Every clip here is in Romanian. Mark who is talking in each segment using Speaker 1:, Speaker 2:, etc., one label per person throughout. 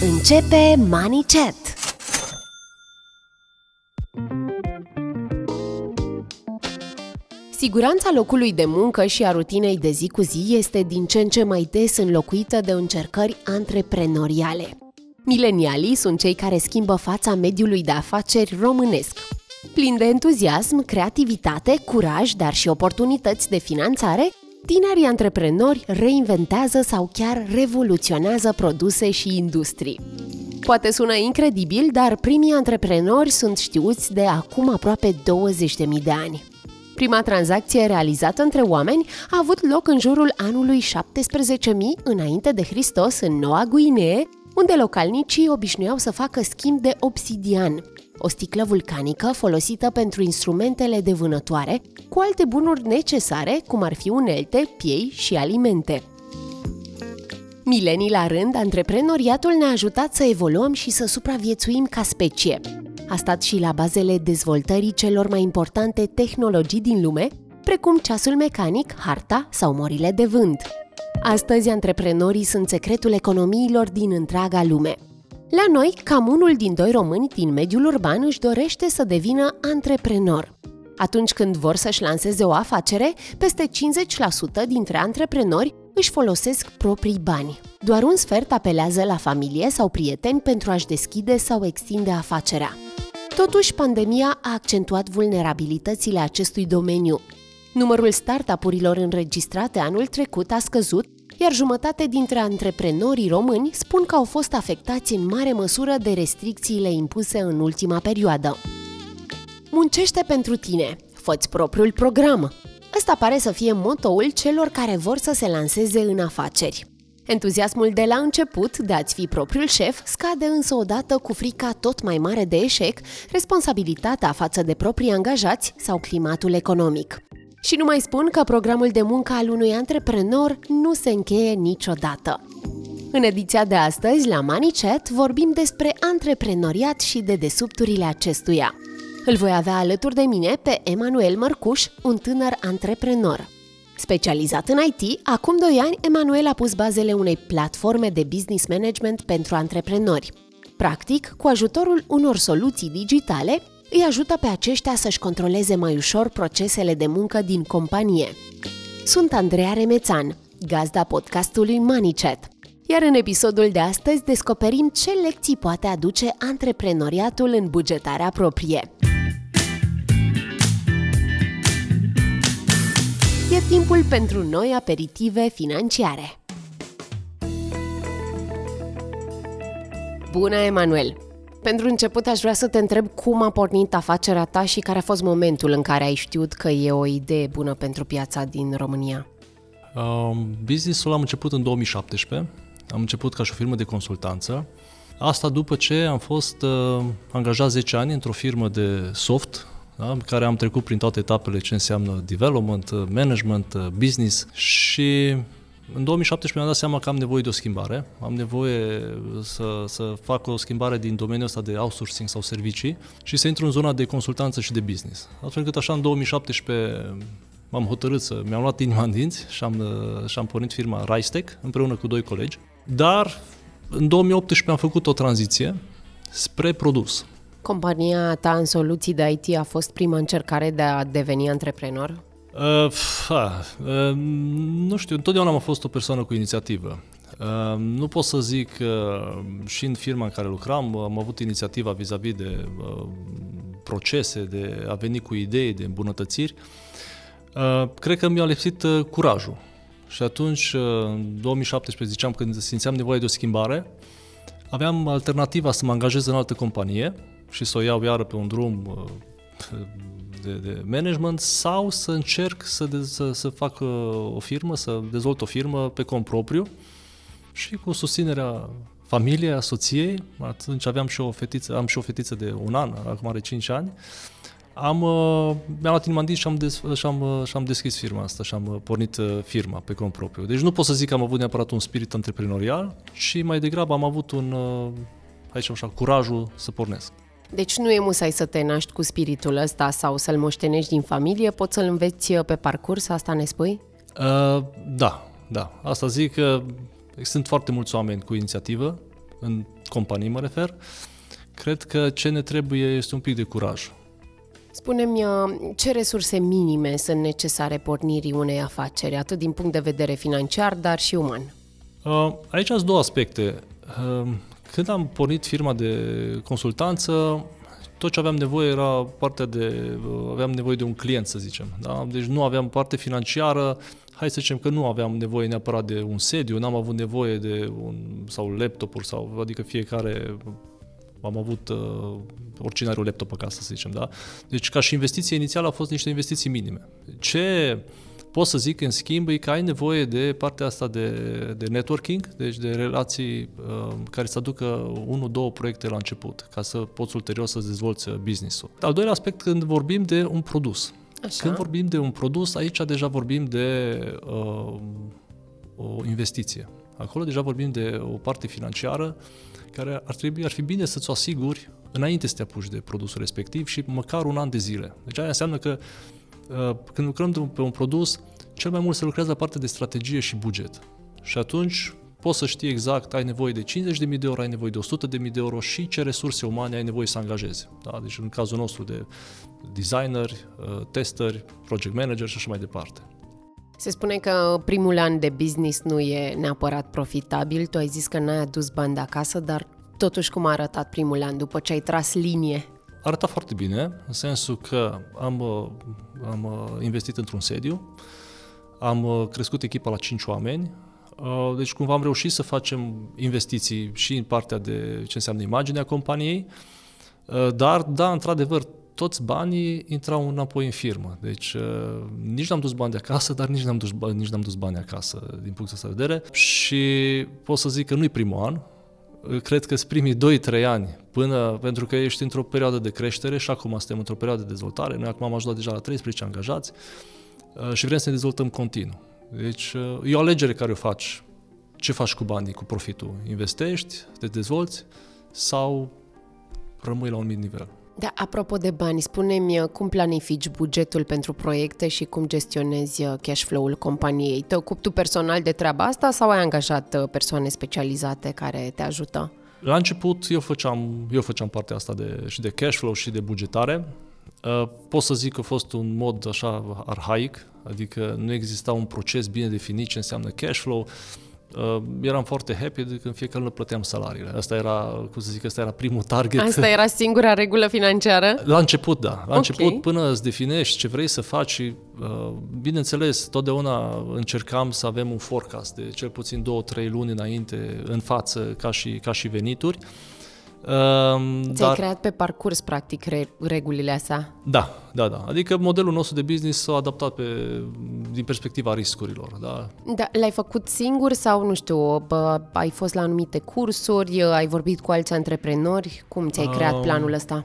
Speaker 1: Începe Money Chat. Siguranța locului de muncă și a rutinei de zi cu zi este din ce în ce mai des înlocuită de încercări antreprenoriale. Milenialii sunt cei care schimbă fața mediului de afaceri românesc. Plin de entuziasm, creativitate, curaj, dar și oportunități de finanțare, tinerii antreprenori reinventează sau chiar revoluționează produse și industrii. Poate sună incredibil, dar primii antreprenori sunt știuți de acum aproape 20.000 de ani. Prima tranzacție realizată între oameni a avut loc în jurul anului 17.000 înainte de Hristos în Noua Guinee, unde localnicii obișnuiau să facă schimb de obsidian, o sticlă vulcanică folosită pentru instrumentele de vânătoare, cu alte bunuri necesare, cum ar fi unelte, piei și alimente. Milenii la rând, antreprenoriatul ne-a ajutat să evoluăm și să supraviețuim ca specie. A stat și la bazele dezvoltării celor mai importante tehnologii din lume, precum ceasul mecanic, harta sau morile de vânt. Astăzi, antreprenorii sunt secretul economiilor din întreaga lume. La noi, cam unul din doi români din mediul urban își dorește să devină antreprenor. Atunci când vor să-și lanseze o afacere, peste 50% dintre antreprenori își folosesc proprii bani. Doar un sfert apelează la familie sau prieteni pentru a-și deschide sau extinde afacerea. Totuși, pandemia a accentuat vulnerabilitățile acestui domeniu. Numărul startup-urilor înregistrate anul trecut a scăzut, iar jumătate dintre antreprenorii români spun că au fost afectați în mare măsură de restricțiile impuse în ultima perioadă. Muncește pentru tine, fă propriul program. Ăsta pare să fie motoul celor care vor să se lanseze în afaceri. Entuziasmul de la început de a-ți fi propriul șef scade însă odată cu frica tot mai mare de eșec, responsabilitatea față de proprii angajați sau climatul economic. Și nu mai spun că programul de muncă al unui antreprenor nu se încheie niciodată. În ediția de astăzi, la Money Chat, vorbim despre antreprenoriat și de desubturile acestuia. Îl voi avea alături de mine pe Emanuel Mărcuș, un tânăr antreprenor. Specializat în IT, acum 2 ani, Emanuel a pus bazele unei platforme de business management pentru antreprenori. Practic, cu ajutorul unor soluții digitale, îi ajută pe aceștia să-și controleze mai ușor procesele de muncă din companie. Sunt Andreea Remețan, gazda podcastului Money Chat. Iar în episodul de astăzi descoperim ce lecții poate aduce antreprenoriatul în bugetarea proprie. E timpul pentru noi aperitive financiare. Bună, Emanuel! Pentru început aș vrea să te întreb cum a pornit afacerea ta și care a fost momentul în care ai știut că e o idee bună pentru piața din România.
Speaker 2: Uh, business-ul am început în 2017. Am început ca și o firmă de consultanță. Asta după ce am fost uh, angajat 10 ani într-o firmă de soft, da, care am trecut prin toate etapele ce înseamnă development, uh, management, uh, business și în 2017 mi-am dat seama că am nevoie de o schimbare, am nevoie să, să fac o schimbare din domeniul ăsta de outsourcing sau servicii și să intru în zona de consultanță și de business. Astfel încât așa în 2017 m-am hotărât să mi-am luat inima în dinți și am, și am pornit firma Ristec împreună cu doi colegi. Dar în 2018 am făcut o tranziție spre produs.
Speaker 1: Compania ta în soluții de IT a fost prima încercare de a deveni antreprenor? Uh,
Speaker 2: ha, uh, nu știu, întotdeauna am fost o persoană cu inițiativă. Uh, nu pot să zic că uh, și în firma în care lucram am avut inițiativa vis-a-vis de uh, procese, de a veni cu idei, de îmbunătățiri. Uh, cred că mi-a lipsit uh, curajul. Și atunci, uh, în 2017, ziceam, când simțeam nevoie de o schimbare, aveam alternativa să mă angajez în altă companie și să o iau iară pe un drum uh, de, de management sau să încerc să, de, să, să fac uh, o firmă, să dezvolt o firmă pe cont propriu și cu susținerea familiei, a soției, atunci aveam și o fetiță, am și o fetiță de un an, acum are 5 ani, am, uh, mi-am luat inima și am, des, și, am, uh, și am deschis firma asta și am pornit firma pe cont propriu. Deci nu pot să zic că am avut neapărat un spirit antreprenorial, și mai degrabă am avut un, aici așa, curajul să pornesc.
Speaker 1: Deci nu e musai să te naști cu spiritul ăsta sau să-l moștenești din familie, poți să-l înveți pe parcurs, asta ne spui?
Speaker 2: Uh, da, da. Asta zic că sunt foarte mulți oameni cu inițiativă, în companii mă refer. Cred că ce ne trebuie este un pic de curaj.
Speaker 1: Spune-mi, uh, ce resurse minime sunt necesare pornirii unei afaceri, atât din punct de vedere financiar, dar și uman?
Speaker 2: Uh, aici sunt două aspecte. Uh, când am pornit firma de consultanță, tot ce aveam nevoie era partea de, aveam nevoie de un client, să zicem. Da? Deci nu aveam parte financiară, hai să zicem că nu aveam nevoie neapărat de un sediu, n-am avut nevoie de un, sau laptopuri, sau, adică fiecare am avut, uh, oricine are un laptop acasă, să zicem, da? Deci ca și investiție inițială au fost niște investiții minime. Ce pot să zic, în schimb, e că ai nevoie de partea asta de, de networking, deci de relații uh, care să aducă unul, două proiecte la început, ca să poți ulterior să dezvolți business-ul. Al doilea aspect, când vorbim de un produs. Așa. Când vorbim de un produs, aici deja vorbim de uh, o investiție. Acolo deja vorbim de o parte financiară care ar trebui, ar fi bine să-ți o asiguri înainte să te apuci de produsul respectiv și măcar un an de zile. Deci aia înseamnă că uh, când lucrăm pe un produs, cel mai mult se lucrează la partea de strategie și buget. Și atunci poți să știi exact, ai nevoie de 50.000 de euro, ai nevoie de 100.000 de euro și ce resurse umane ai nevoie să angajezi. Da? Deci în cazul nostru de designeri, uh, testeri, project manager și așa mai departe.
Speaker 1: Se spune că primul an de business nu e neapărat profitabil. Tu ai zis că n-ai adus bani de acasă, dar totuși cum a arătat primul an după ce ai tras linie?
Speaker 2: Arăta foarte bine, în sensul că am, uh, am uh, investit într-un sediu, am crescut echipa la 5 oameni, deci cumva am reușit să facem investiții și în partea de ce înseamnă imaginea companiei, dar da, într-adevăr, toți banii intrau înapoi în firmă. Deci uh, nici n-am dus bani de acasă, dar nici n-am dus, bani, nici n-am dus bani acasă din punctul ăsta de vedere. Și pot să zic că nu-i primul an, cred că sunt primii 2-3 ani, până, pentru că ești într-o perioadă de creștere și acum suntem într-o perioadă de dezvoltare. Noi acum am ajutat deja la 13 angajați uh, și vrem să ne dezvoltăm continuu. Deci uh, e o alegere care o faci. Ce faci cu banii, cu profitul? Investești, te dezvolți sau rămâi la un mic nivel?
Speaker 1: Da, apropo de bani, spune-mi uh, cum planifici bugetul pentru proiecte și cum gestionezi uh, cash flow-ul companiei. Te ocupi tu personal de treaba asta sau ai angajat uh, persoane specializate care te ajută?
Speaker 2: La început eu făceam, eu făceam partea asta de, și de cash flow și de bugetare. Pot să zic că a fost un mod așa arhaic, adică nu exista un proces bine definit ce înseamnă cash flow uh, eram foarte happy de când fiecare lună plăteam salariile. Asta era, cum să zic, asta era primul target.
Speaker 1: Asta era singura regulă financiară?
Speaker 2: La început, da. La okay. început, până îți definești ce vrei să faci și, uh, bineînțeles, totdeauna încercam să avem un forecast de cel puțin două, trei luni înainte în față ca și, ca și venituri. Uh,
Speaker 1: Um, Ți-ai dar... creat pe parcurs, practic, re- regulile astea.
Speaker 2: Da, da, da. Adică modelul nostru de business s-a adaptat pe, din perspectiva riscurilor. Da.
Speaker 1: da. L-ai făcut singur sau, nu știu, bă, ai fost la anumite cursuri, ai vorbit cu alți antreprenori? Cum ți-ai creat um, planul ăsta?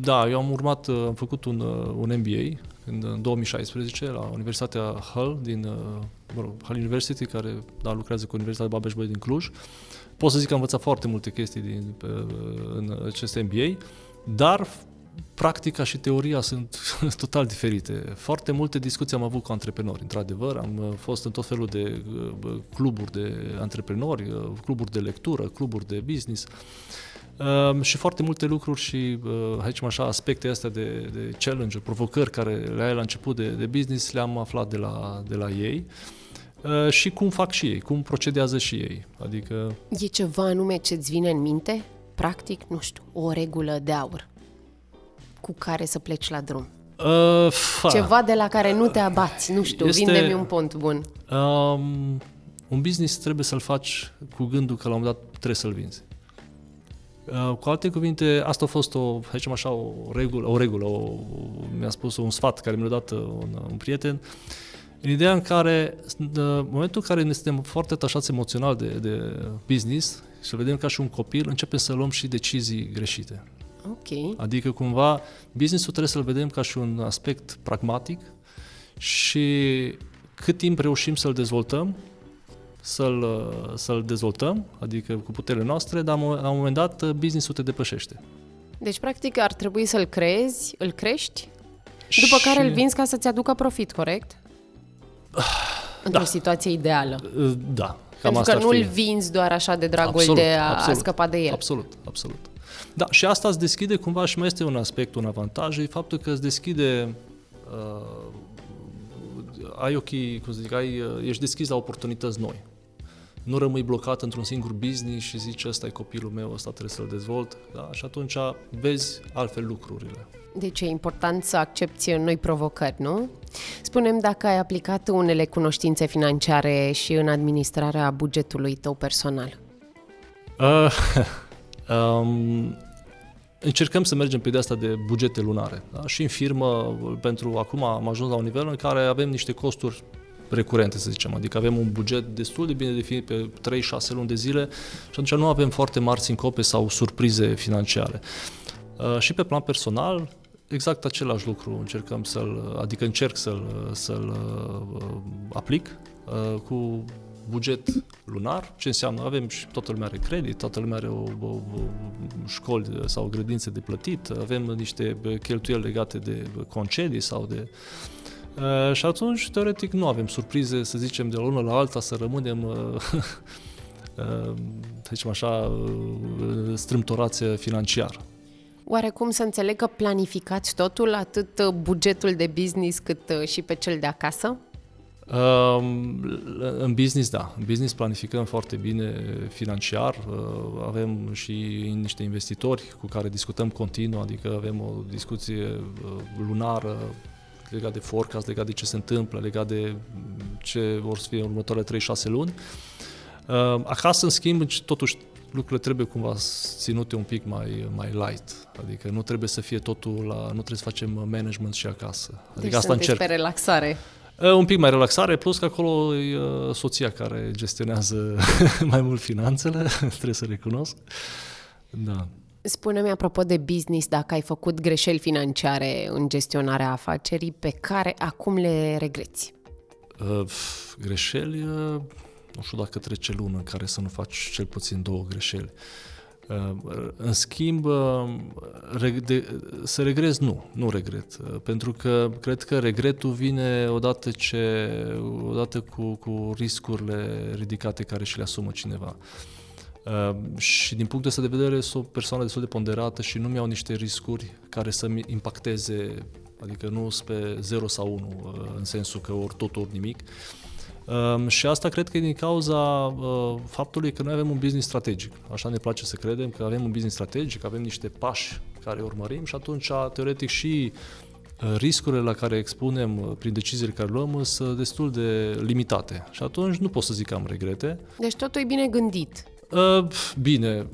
Speaker 2: Da, eu am urmat, am făcut un, un MBA în, în 2016 la Universitatea Hull din mă rog, Hull University, care da, lucrează cu Universitatea Babeș-Bolyai din Cluj. Uh, pot să zic că am învățat foarte multe chestii din, pe, în acest MBA, dar practica și teoria sunt total diferite. Foarte multe discuții am avut cu antreprenori, într-adevăr, am uh, fost în tot felul de uh, cluburi de antreprenori, uh, cluburi de lectură, cluburi de business um, și foarte multe lucruri și, aici așa, aspecte astea de, de challenge, provocări care le ai la început de, de business, le-am aflat de la, de la ei. Uh, și cum fac și ei, cum procedează și ei. Adică...
Speaker 1: E ceva anume ce-ți vine în minte? Practic, nu știu, o regulă de aur cu care să pleci la drum. Uh, fa. Ceva de la care nu te abați, nu știu, este, vinde-mi un pont bun. Um,
Speaker 2: un business trebuie să-l faci cu gândul că la un moment dat trebuie să-l vinzi. Uh, cu alte cuvinte, asta a fost o, zicem așa, o regulă, o regulă o, mi-a spus un sfat care mi l-a dat un, un prieten. Uh, în ideea în care, în momentul în care ne suntem foarte atașați emoțional de, de business și vedem ca și un copil, începem să luăm și decizii greșite.
Speaker 1: Ok.
Speaker 2: Adică cumva businessul trebuie să-l vedem ca și un aspect pragmatic și cât timp reușim să-l dezvoltăm, să-l, să-l dezvoltăm, adică cu puterile noastre, dar la un moment dat business-ul te depășește.
Speaker 1: Deci, practic, ar trebui să-l creezi, îl crești, după și... care îl vinzi ca să-ți aducă profit, corect? Într-o da. situație ideală.
Speaker 2: Da. Cam
Speaker 1: Pentru
Speaker 2: asta
Speaker 1: că nu-l vinzi doar așa de dragul absolut, de a, absolut, a scăpa de el.
Speaker 2: Absolut, absolut. Da, și asta îți deschide cumva și mai este un aspect, un avantaj, e faptul că îți deschide uh, ai ochii, cum să zic, ai, uh, ești deschis la oportunități noi. Nu rămâi blocat într-un singur business și zici ăsta e copilul meu, ăsta trebuie să-l dezvolt. Da? Și atunci vezi altfel lucrurile.
Speaker 1: Deci e important să accepti noi provocări, nu? Spunem dacă ai aplicat unele cunoștințe financiare și în administrarea bugetului tău personal. Uh,
Speaker 2: um, încercăm să mergem pe de asta de bugete lunare. Da? Și în firmă, pentru acum am ajuns la un nivel în care avem niște costuri recurente, să zicem. Adică avem un buget destul de bine definit pe 3-6 luni de zile și atunci nu avem foarte mari sincope sau surprize financiare. Uh, și pe plan personal, exact același lucru încercăm să-l, adică încerc să-l, să-l uh, aplic uh, cu buget lunar, ce înseamnă, avem și toată lumea are credit, toată lumea are o, o, o școli sau grădințe de plătit, avem niște cheltuieli legate de concedii sau de... Uh, și atunci, teoretic, nu avem surprize, să zicem, de la una la alta, să rămânem uh, uh, să zicem așa, uh, strâmtorați financiar.
Speaker 1: Oarecum să înțeleg că planificați totul, atât bugetul de business cât uh, și pe cel de acasă?
Speaker 2: În business, da. În business planificăm foarte bine financiar. Uh, avem și niște investitori cu care discutăm continuu, adică avem o discuție uh, lunară legat de forecast, legat de ce se întâmplă, legat de ce vor să fie în următoarele 3-6 luni. Uh, acasă, în schimb, totuși lucrurile trebuie cumva ținute un pic mai, mai light. Adică nu trebuie să fie totul la... nu trebuie să facem management și acasă. Adică
Speaker 1: deci asta încerc. pe relaxare.
Speaker 2: Un pic mai relaxare, plus că acolo e soția care gestionează mai mult finanțele, trebuie să recunosc. Da.
Speaker 1: Spune-mi apropo de business, dacă ai făcut greșeli financiare în gestionarea afacerii pe care acum le regreți?
Speaker 2: Uh, greșeli, uh, nu știu dacă trece lună în care să nu faci cel puțin două greșeli. Uh, în schimb, uh, să regret nu, nu regret, uh, pentru că cred că regretul vine odată, ce, odată cu, cu riscurile ridicate care și le asumă cineva. Și din punctul ăsta de vedere sunt o persoană destul de ponderată și nu mi-au niște riscuri care să-mi impacteze, adică nu sunt pe 0 sau 1 în sensul că ori tot, ori nimic, Um, și asta cred că e din cauza uh, faptului că noi avem un business strategic. Așa ne place să credem că avem un business strategic, avem niște pași care urmărim și atunci, teoretic, și uh, riscurile la care expunem uh, prin deciziile care luăm sunt destul de limitate. Și atunci nu pot să zic că am regrete.
Speaker 1: Deci totul e bine gândit.
Speaker 2: Uh, bine,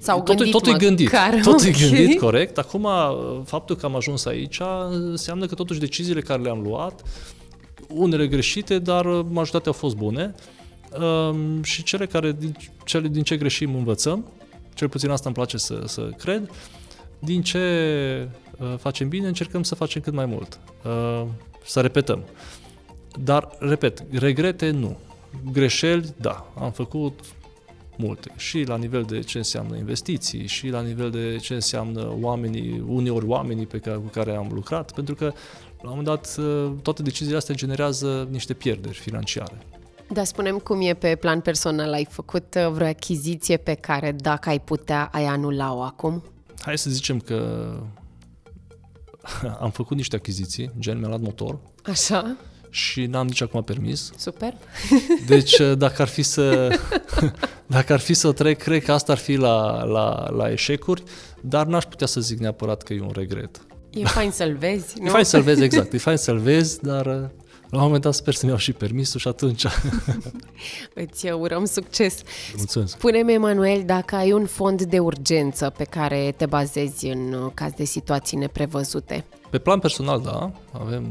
Speaker 1: sau totul, gândit
Speaker 2: totul e gândit. Totul okay. e gândit, corect. Acum, uh, faptul că am ajuns aici înseamnă că totuși deciziile care le-am luat unele greșite, dar uh, majoritatea au fost bune um, și cele care, din, cele din ce greșim învățăm, cel puțin asta îmi place să, să cred, din ce uh, facem bine, încercăm să facem cât mai mult, uh, să repetăm. Dar, repet, regrete nu. Greșeli, da, am făcut multe. Și la nivel de ce înseamnă investiții, și la nivel de ce înseamnă oamenii, uneori oamenii pe care, cu care am lucrat, pentru că la un moment dat ă, toate deciziile astea generează niște pierderi financiare.
Speaker 1: Da, spunem cum e pe plan personal. Ai făcut ă, vreo achiziție pe care, dacă ai putea, ai anula-o acum?
Speaker 2: Hai să zicem că am făcut niște achiziții, gen mi-am luat motor.
Speaker 1: Așa.
Speaker 2: Și n-am nici acum permis.
Speaker 1: Super.
Speaker 2: Deci ă, dacă ar fi să dacă ar fi să trec, cred că asta ar fi la, la, la eșecuri, dar n-aș putea să zic neapărat că e un regret.
Speaker 1: E fain să-l vezi, nu?
Speaker 2: E fain să-l vezi, exact. E fain să-l vezi, dar uh, la un moment dat sper să-mi iau și permisul și atunci...
Speaker 1: Îți urăm succes.
Speaker 2: Mulțumesc.
Speaker 1: Spune-mi, Emanuel, dacă ai un fond de urgență pe care te bazezi în uh, caz de situații neprevăzute.
Speaker 2: Pe plan personal, da, avem,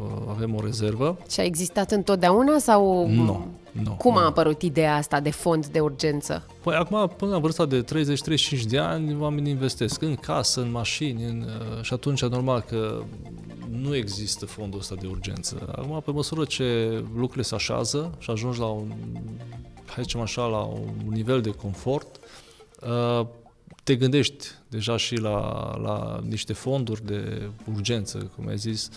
Speaker 2: uh, avem o rezervă.
Speaker 1: Și a existat întotdeauna sau...
Speaker 2: Nu. Nu,
Speaker 1: Cum
Speaker 2: nu.
Speaker 1: a apărut ideea asta de fond de urgență?
Speaker 2: Păi acum, până la vârsta de 30-35 de ani, oamenii investesc în casă, în mașini, în, uh, și atunci normal că nu există fondul ăsta de urgență. Acum, pe măsură ce lucrurile se așează și ajungi la un hai zicem așa, la un nivel de confort, uh, te gândești deja și la, la niște fonduri de urgență, cum ai zis,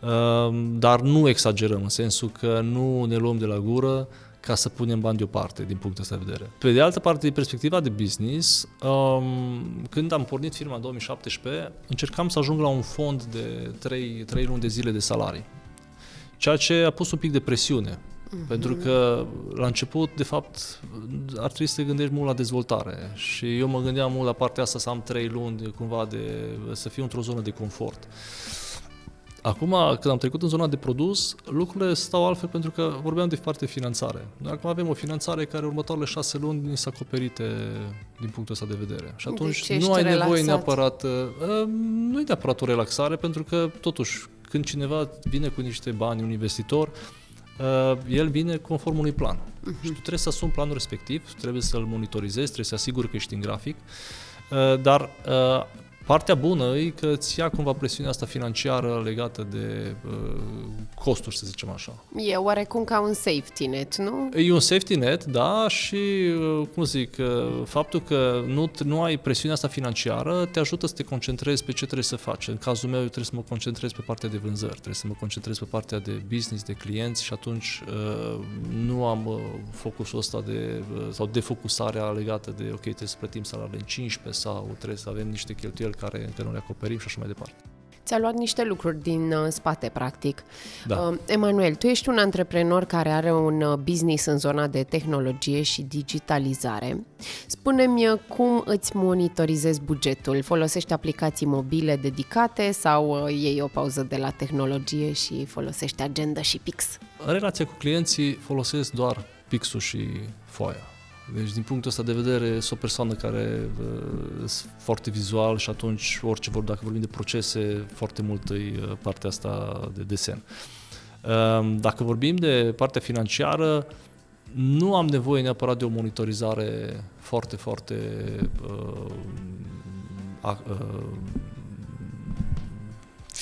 Speaker 2: uh, dar nu exagerăm, în sensul că nu ne luăm de la gură ca să punem bani deoparte, din punctul ăsta de vedere. Pe de altă parte, din perspectiva de business, um, când am pornit firma în 2017, încercam să ajung la un fond de 3, 3 luni de zile de salarii, ceea ce a pus un pic de presiune Mm-hmm. Pentru că la început, de fapt, ar trebui să te gândești mult la dezvoltare și eu mă gândeam mult la partea asta să am trei luni cumva de, să fiu într-o zonă de confort. Acum, când am trecut în zona de produs, lucrurile stau altfel pentru că vorbeam de parte de finanțare. Noi acum avem o finanțare care următoarele șase luni ni s-a acoperite din punctul ăsta de vedere. Și atunci deci nu ai relaxat. nevoie neapărat, uh, nu e neapărat o relaxare, pentru că totuși când cineva vine cu niște bani, un investitor, uh, el vine conform unui plan. Uh-huh. Și tu trebuie să asumi planul respectiv, trebuie să-l monitorizezi, trebuie să asiguri că ești în grafic, uh, dar uh, Partea bună e că îți ia cumva presiunea asta financiară legată de uh, costuri, să zicem așa.
Speaker 1: E oarecum ca un safety net, nu?
Speaker 2: E un safety net, da, și, uh, cum zic, uh, faptul că nu, nu ai presiunea asta financiară te ajută să te concentrezi pe ce trebuie să faci. În cazul meu, eu trebuie să mă concentrez pe partea de vânzări, trebuie să mă concentrez pe partea de business, de clienți și atunci uh, nu am uh, focusul ăsta de, uh, sau defocusarea legată de, ok, trebuie să plătim salariile în 15 sau trebuie să avem niște cheltuieli care încă nu le acoperim și așa mai departe.
Speaker 1: Ți-a luat niște lucruri din uh, spate, practic. Da. Uh, Emanuel, tu ești un antreprenor care are un uh, business în zona de tehnologie și digitalizare. Spune-mi uh, cum îți monitorizezi bugetul? Folosești aplicații mobile dedicate sau uh, iei o pauză de la tehnologie și folosești agenda și pix?
Speaker 2: În relația cu clienții folosesc doar pixul și foaia deci, din punctul ăsta de vedere, sunt o persoană care uh, foarte vizual și atunci orice vor, dacă vorbim de procese, foarte mult e uh, partea asta de desen. Uh, dacă vorbim de partea financiară, nu am nevoie neapărat de o monitorizare foarte, foarte uh, uh,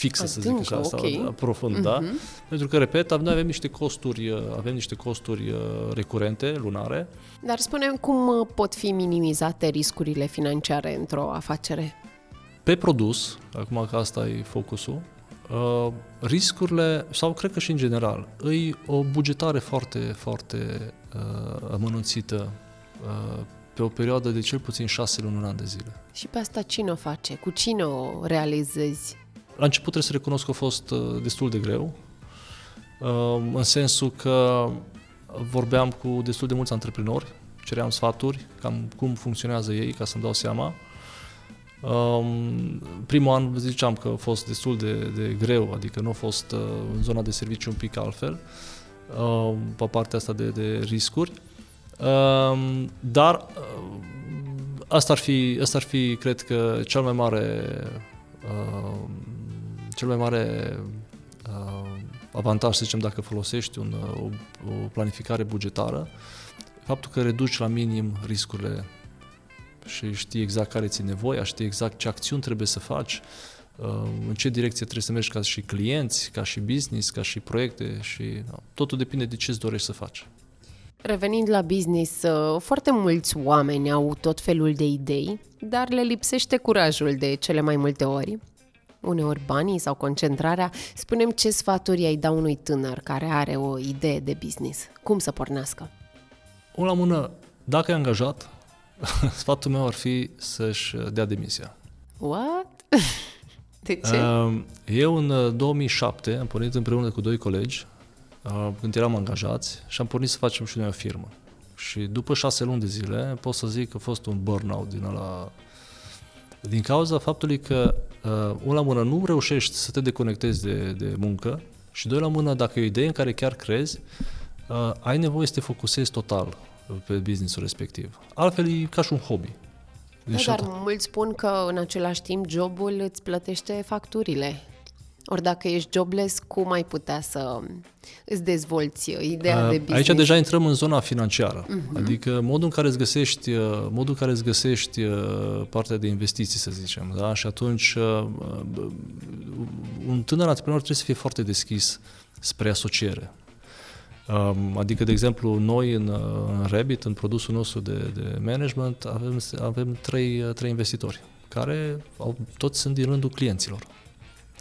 Speaker 2: fixă, să zic așa, okay. sau profund, uh-huh. da? Mhm. Pentru că, repet, noi avem niște costuri, uh, avem niște costuri uh, recurente, lunare.
Speaker 1: Dar spunem cum uh, pot fi minimizate riscurile financiare într-o afacere?
Speaker 2: Pe produs, acum că asta e focusul, uh, riscurile, sau cred că și în general, e o bugetare foarte, foarte uh, amănunțită uh, pe o perioadă de cel puțin șase luni, un an de zile.
Speaker 1: Și pe asta cine o face? Cu cine o realizezi?
Speaker 2: La început trebuie să recunosc că a fost uh, destul de greu, uh, în sensul că vorbeam cu destul de mulți antreprenori, ceream sfaturi, cam cum funcționează ei, ca să-mi dau seama. Um, primul an ziceam că a fost destul de, de greu, adică nu a fost uh, în zona de serviciu un pic altfel, pe partea asta de, de riscuri. Um, dar asta ar fi, asta ar fi, cred că, cel mai mare cel mai mare uh, avantaj, să zicem, dacă folosești un, uh, o, o planificare bugetară, faptul că reduci la minim riscurile și știi exact care ți nevoia, știi exact ce acțiuni trebuie să faci, uh, în ce direcție trebuie să mergi ca și clienți, ca și business, ca și proiecte și no, totul depinde de ce îți dorești să faci.
Speaker 1: Revenind la business, uh, foarte mulți oameni au tot felul de idei, dar le lipsește curajul de cele mai multe ori uneori banii sau concentrarea, spunem ce sfaturi ai da unui tânăr care are o idee de business. Cum să pornească?
Speaker 2: O la mână, dacă e angajat, sfatul meu ar fi să-și dea demisia.
Speaker 1: What? De ce?
Speaker 2: Eu în 2007 uh, am pornit împreună cu doi colegi, uh, când eram angajați, și am pornit să facem și noi o firmă. Și după șase luni de zile, pot să zic că a fost un burnout din ăla din cauza faptului că uh, una la mână nu reușești să te deconectezi de, de muncă și doi la mână, dacă e o idee în care chiar crezi, uh, ai nevoie să te focusezi total pe businessul respectiv. Altfel e ca și un hobby.
Speaker 1: Da, dar mulți spun că în același timp jobul îți plătește facturile. Ori dacă ești jobless, cum ai putea să îți dezvolți ideea de business?
Speaker 2: Aici deja intrăm în zona financiară, uh-huh. adică modul în care îți găsești, uh, modul în care îți găsești uh, partea de investiții, să zicem, da? Și atunci uh, un tânăr antreprenor trebuie să fie foarte deschis spre asociere. Um, adică, de exemplu, noi în, în Rebit, în produsul nostru de, de management, avem, avem trei, trei investitori care au, toți sunt din rândul clienților.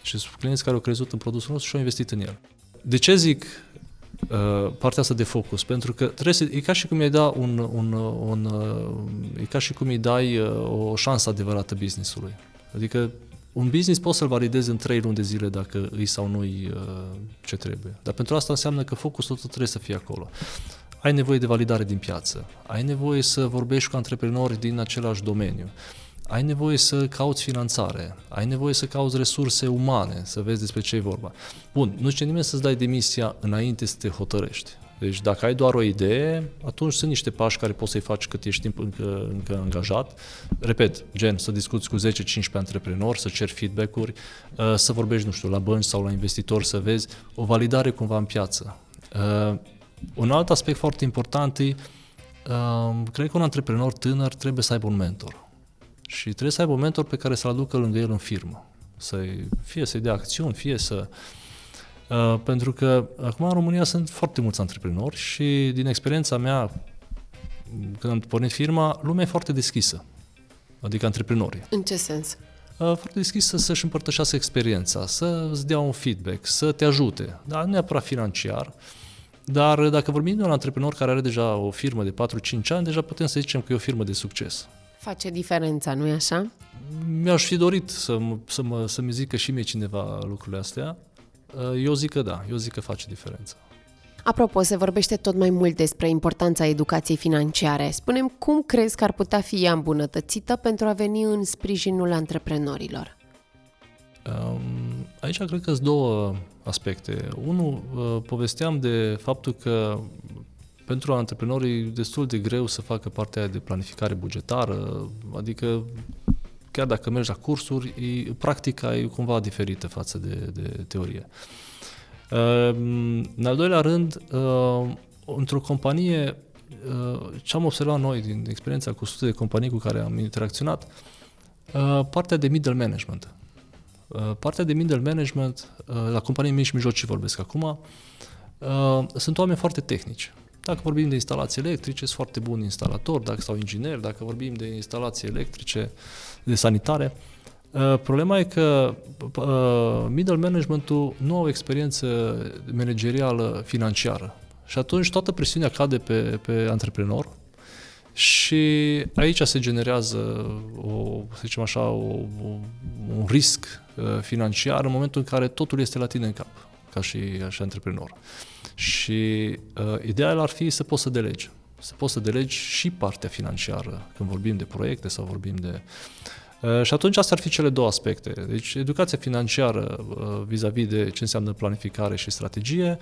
Speaker 2: Și sunt clienți care au crezut în produsul nostru și au investit în el. De ce zic uh, partea asta de focus? Pentru că trebuie să, e ca și cum îi da un, un, un, uh, e ca și cum îi dai uh, o șansă adevărată businessului. Adică un business poți să-l validezi în trei luni de zile dacă îi sau nu îi uh, ce trebuie. Dar pentru asta înseamnă că focusul tot trebuie să fie acolo. Ai nevoie de validare din piață, ai nevoie să vorbești cu antreprenori din același domeniu, ai nevoie să cauți finanțare, ai nevoie să cauți resurse umane, să vezi despre ce e vorba. Bun, nu zice nimeni să-ți dai demisia înainte să te hotărăști. Deci dacă ai doar o idee, atunci sunt niște pași care poți să-i faci cât ești timp încă, încă angajat. Repet, gen să discuți cu 10-15 antreprenori, să ceri feedback-uri, uh, să vorbești, nu știu, la bănci sau la investitori, să vezi o validare cumva în piață. Uh, un alt aspect foarte important e, uh, cred că un antreprenor tânăr trebuie să aibă un mentor. Și trebuie să aibă un mentor pe care să-l aducă lângă el în firmă. Să fie să-i dea acțiuni, fie să uh, Uh, pentru că acum în România sunt foarte mulți antreprenori și din experiența mea, când am pornit firma, lumea e foarte deschisă, adică antreprenorii.
Speaker 1: În ce sens?
Speaker 2: Uh, foarte deschisă să-și împărtășească experiența, să îți dea un feedback, să te ajute, dar nu neapărat financiar, dar dacă vorbim de un antreprenor care are deja o firmă de 4-5 ani, deja putem să zicem că e o firmă de succes.
Speaker 1: Face diferența, nu-i așa?
Speaker 2: Mi-aș fi dorit să, să, mă, să-mi zică și mie cineva lucrurile astea, Uh, eu zic că da, eu zic că face diferență.
Speaker 1: Apropo, se vorbește tot mai mult despre importanța educației financiare. Spunem cum crezi că ar putea fi ea îmbunătățită pentru a veni în sprijinul antreprenorilor?
Speaker 2: Um, aici cred că sunt două aspecte. Unul, uh, povesteam de faptul că pentru antreprenorii e destul de greu să facă partea de planificare bugetară, adică chiar dacă mergi la cursuri, e, practica e cumva diferită față de, de teorie. Ehm, în al doilea rând, ehm, într-o companie, ehm, ce am observat noi din experiența cu sute de companii cu care am interacționat, partea de middle management. Partea de middle management, la companii mici și mijlocii vorbesc acum, sunt oameni foarte tehnici. Dacă vorbim de instalații electrice, sunt foarte buni instalatori, dacă sau ingineri, dacă vorbim de instalații electrice, de sanitare. Uh, problema e că uh, middle managementul nu au experiență managerială financiară și atunci toată presiunea cade pe, pe antreprenor și aici se generează o, să zicem așa, o, o, un risc uh, financiar în momentul în care totul este la tine în cap, ca și, și antreprenor. Și uh, ideea ar fi să poți să delegi. Să poți să delegi și partea financiară când vorbim de proiecte sau vorbim de... Uh, și atunci astea ar fi cele două aspecte. Deci educația financiară uh, vis-a-vis de ce înseamnă planificare și strategie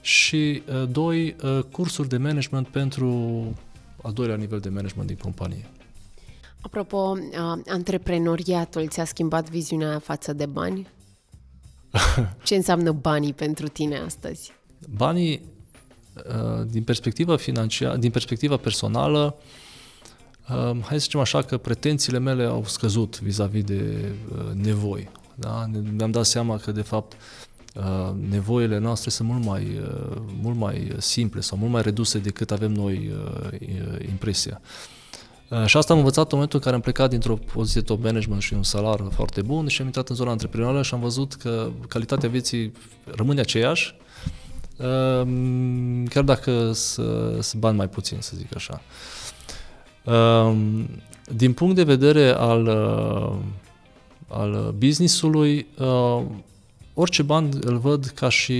Speaker 2: și, uh, doi, uh, cursuri de management pentru al doilea nivel de management din companie.
Speaker 1: Apropo, uh, antreprenoriatul ți-a schimbat viziunea față de bani? Ce înseamnă banii pentru tine astăzi?
Speaker 2: Banii, uh, din perspectiva financiară, din perspectiva personală, uh, hai să zicem așa că pretențiile mele au scăzut vis-a-vis de uh, nevoi. Da? Mi-am dat seama că, de fapt, nevoile noastre sunt mult mai, mult mai simple sau mult mai reduse decât avem noi impresia. Și asta am învățat în momentul în care am plecat dintr-o poziție top management și un salar foarte bun și am intrat în zona antreprenorială și am văzut că calitatea vieții rămâne aceeași, Ehm, chiar dacă sunt bani mai puțin, să zic așa. Ehm, din punct de vedere al, uh, al business-ului, uh, orice ban îl văd ca și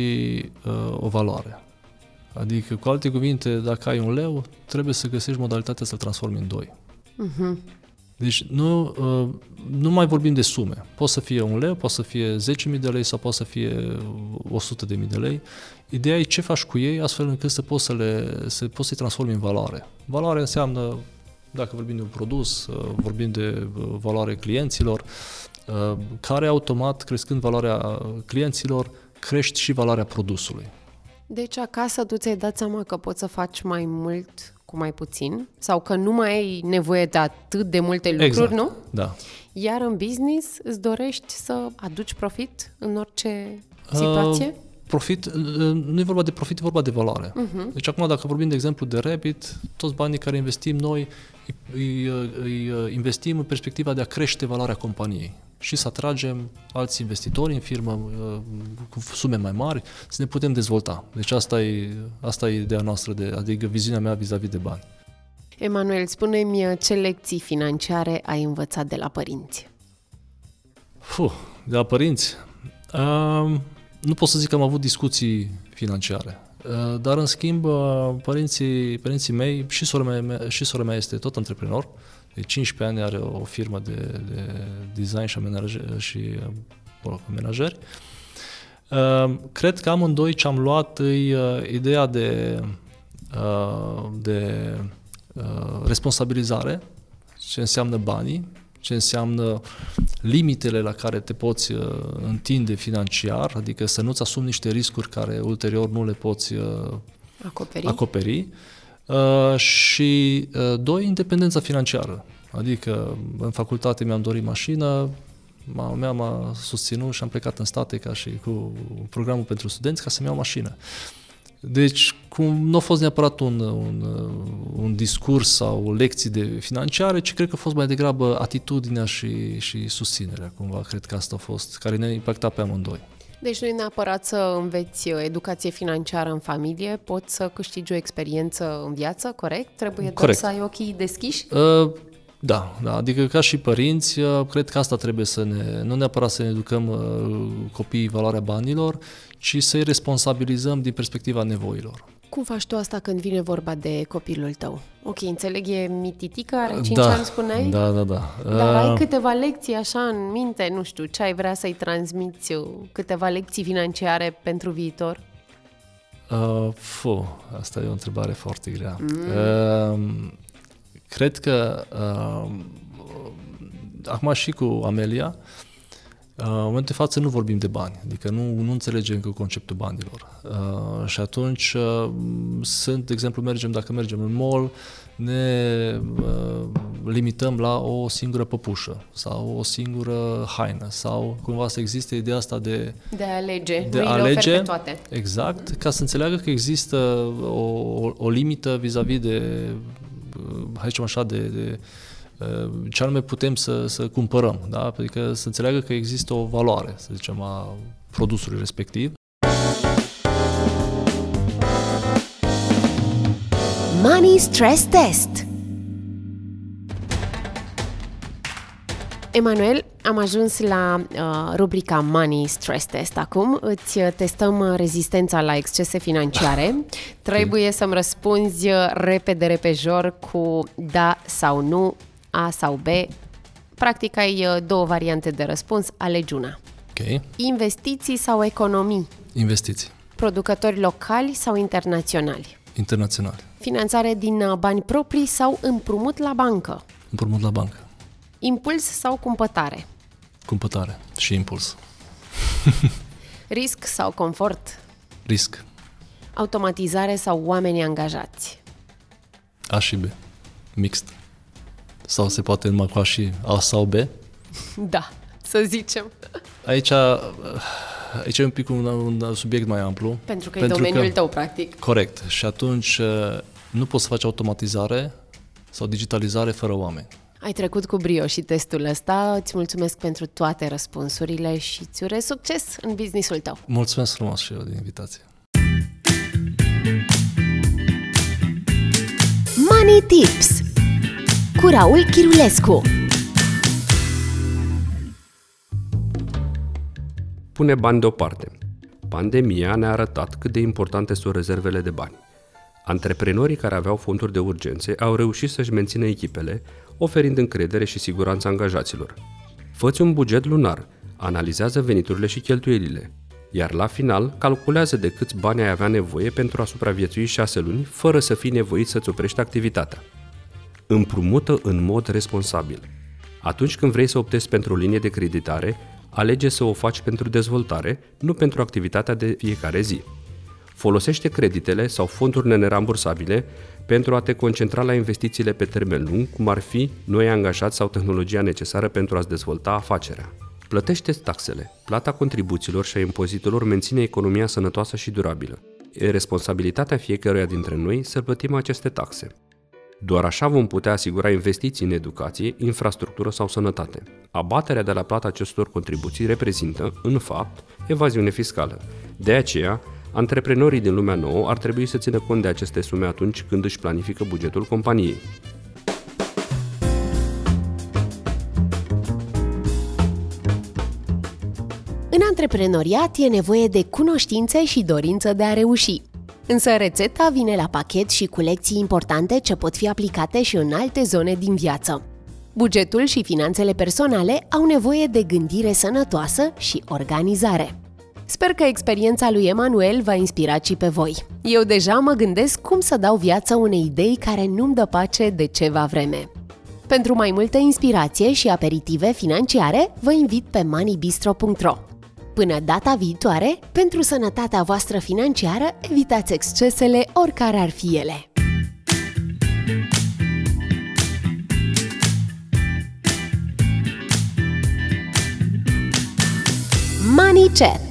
Speaker 2: uh, o valoare. Adică, cu alte cuvinte, dacă ai un leu, trebuie să găsești modalitatea să-l transformi în doi. Uh-huh. Deci nu, uh, nu mai vorbim de sume. Poate să fie un leu, poate să fie 10.000 de lei sau poate să fie 100.000 de lei. Ideea e ce faci cu ei astfel încât să poți, să le, să poți să-i transformi în valoare. Valoare înseamnă, dacă vorbim de un produs, uh, vorbim de uh, valoare clienților, care automat, crescând valoarea clienților, crești și valoarea produsului.
Speaker 1: Deci acasă tu ți-ai dat seama că poți să faci mai mult cu mai puțin sau că nu mai ai nevoie de atât de multe lucruri,
Speaker 2: exact.
Speaker 1: nu?
Speaker 2: Da.
Speaker 1: Iar în business îți dorești să aduci profit în orice situație? Uh,
Speaker 2: profit, nu e vorba de profit, e vorba de valoare. Uh-huh. Deci acum dacă vorbim de exemplu de Rabbit, toți banii care investim noi îi, îi, îi investim în perspectiva de a crește valoarea companiei și să atragem alți investitori în firmă uh, cu sume mai mari, să ne putem dezvolta. Deci asta e, asta e ideea noastră, de, adică viziunea mea vis-a-vis de bani.
Speaker 1: Emanuel, spune-mi uh, ce lecții financiare ai învățat de la părinți?
Speaker 2: Fuh, de la părinți? Uh, nu pot să zic că am avut discuții financiare. Uh, dar, în schimb, uh, părinții, părinții mei, și sora mea, și sora mea este tot antreprenor, de 15 ani are o firmă de, de design și, amenajer, și amenajări. Uh, cred că amândoi ce am luat e ideea de, de responsabilizare, ce înseamnă banii, ce înseamnă limitele la care te poți uh, întinde financiar, adică să nu-ți asumi niște riscuri care ulterior nu le poți uh, acoperi. acoperi. Uh, și doi, independența financiară. Adică în facultate mi-am dorit mașină, mama mea m-a susținut și am plecat în state ca și cu programul pentru studenți ca să-mi iau mașină. Deci, cum nu a fost neapărat un, un, un discurs sau lecții de financiare, ci cred că a fost mai degrabă atitudinea și, și susținerea, cumva, cred că asta a fost, care ne-a impactat pe amândoi.
Speaker 1: Deci nu e neapărat să înveți educație financiară în familie, poți să câștigi o experiență în viață, corect? Trebuie corect. doar să ai ochii deschiși? Uh,
Speaker 2: da, da, adică ca și părinți, uh, cred că asta trebuie să ne, nu neapărat să ne educăm uh, copiii valoarea banilor, ci să-i responsabilizăm din perspectiva nevoilor.
Speaker 1: Cum faci tu asta când vine vorba de copilul tău? Ok, înțeleg, e mititică, are 5 da, ani, spuneai?
Speaker 2: Da, da, da.
Speaker 1: Dar uh, ai câteva lecții așa în minte, nu știu, ce ai vrea să-i transmiți, câteva lecții financiare pentru viitor?
Speaker 2: Uh, fu, asta e o întrebare foarte grea. Mm. Uh, cred că uh, acum și cu Amelia, uh, în momentul de față nu vorbim de bani, adică nu, nu înțelegem încă conceptul banilor. Uh, și atunci uh, sunt, de exemplu, mergem, dacă mergem în mall, ne uh, limităm la o singură păpușă sau o singură haină sau cumva să existe ideea asta de
Speaker 1: de a alege, de a alege, pe toate.
Speaker 2: Exact, ca să înțeleagă că există o, o, o limită vis-a-vis de hai zicem așa, de, de uh, ce anume putem să, să cumpărăm, da? adică să înțeleagă că există o valoare, să zicem, a produsului respectiv.
Speaker 1: Money Stress Test Emanuel, am ajuns la uh, rubrica Money Stress Test acum. Îți uh, testăm uh, rezistența la excese financiare. Trebuie okay. să-mi răspunzi uh, repede, repejor cu da sau nu, A sau B. Practic ai două variante de răspuns, alegi una.
Speaker 2: Okay.
Speaker 1: Investiții sau economii?
Speaker 2: Investiții.
Speaker 1: Producători locali sau internaționali?
Speaker 2: Internaționali.
Speaker 1: Finanțare din bani proprii sau împrumut la bancă?
Speaker 2: Împrumut la bancă.
Speaker 1: Impuls sau cumpătare?
Speaker 2: Cumpătare și impuls.
Speaker 1: Risc sau confort?
Speaker 2: Risc.
Speaker 1: Automatizare sau oameni angajați?
Speaker 2: A și B. Mixt. Sau se poate numai cu A și A sau B?
Speaker 1: Da, să zicem.
Speaker 2: Aici, aici e un pic un, un subiect mai amplu.
Speaker 1: Pentru că pentru e domeniul că, tău, practic.
Speaker 2: Corect. Și atunci nu poți să faci automatizare sau digitalizare fără oameni.
Speaker 1: Ai trecut cu brio și testul ăsta. Îți mulțumesc pentru toate răspunsurile și îți urez succes în businessul tău.
Speaker 2: Mulțumesc frumos și eu de invitație.
Speaker 1: Money Tips cu Raul Chirulescu
Speaker 3: Pune bani deoparte. Pandemia ne-a arătat cât de importante sunt rezervele de bani. Antreprenorii care aveau fonduri de urgențe au reușit să-și mențină echipele, oferind încredere și siguranță angajaților. Făți un buget lunar, analizează veniturile și cheltuielile, iar la final calculează de câți bani ai avea nevoie pentru a supraviețui șase luni fără să fii nevoit să-ți oprești activitatea. Împrumută în mod responsabil. Atunci când vrei să optezi pentru o linie de creditare, alege să o faci pentru dezvoltare, nu pentru activitatea de fiecare zi. Folosește creditele sau fondurile nerambursabile pentru a te concentra la investițiile pe termen lung, cum ar fi noi angajați sau tehnologia necesară pentru a-ți dezvolta afacerea. Plătește taxele. Plata contribuțiilor și a impozitelor menține economia sănătoasă și durabilă. E responsabilitatea fiecăruia dintre noi să plătim aceste taxe. Doar așa vom putea asigura investiții în educație, infrastructură sau sănătate. Abaterea de la plata acestor contribuții reprezintă, în fapt, evaziune fiscală. De aceea, antreprenorii din lumea nouă ar trebui să țină cont de aceste sume atunci când își planifică bugetul companiei.
Speaker 1: În antreprenoriat e nevoie de cunoștințe și dorință de a reuși. Însă rețeta vine la pachet și cu lecții importante ce pot fi aplicate și în alte zone din viață. Bugetul și finanțele personale au nevoie de gândire sănătoasă și organizare. Sper că experiența lui Emanuel va inspira și pe voi. Eu deja mă gândesc cum să dau viață unei idei care nu-mi dă pace de ceva vreme. Pentru mai multă inspirație și aperitive financiare, vă invit pe moneybistro.ro. Până data viitoare, pentru sănătatea voastră financiară, evitați excesele oricare ar fi ele. Money Chat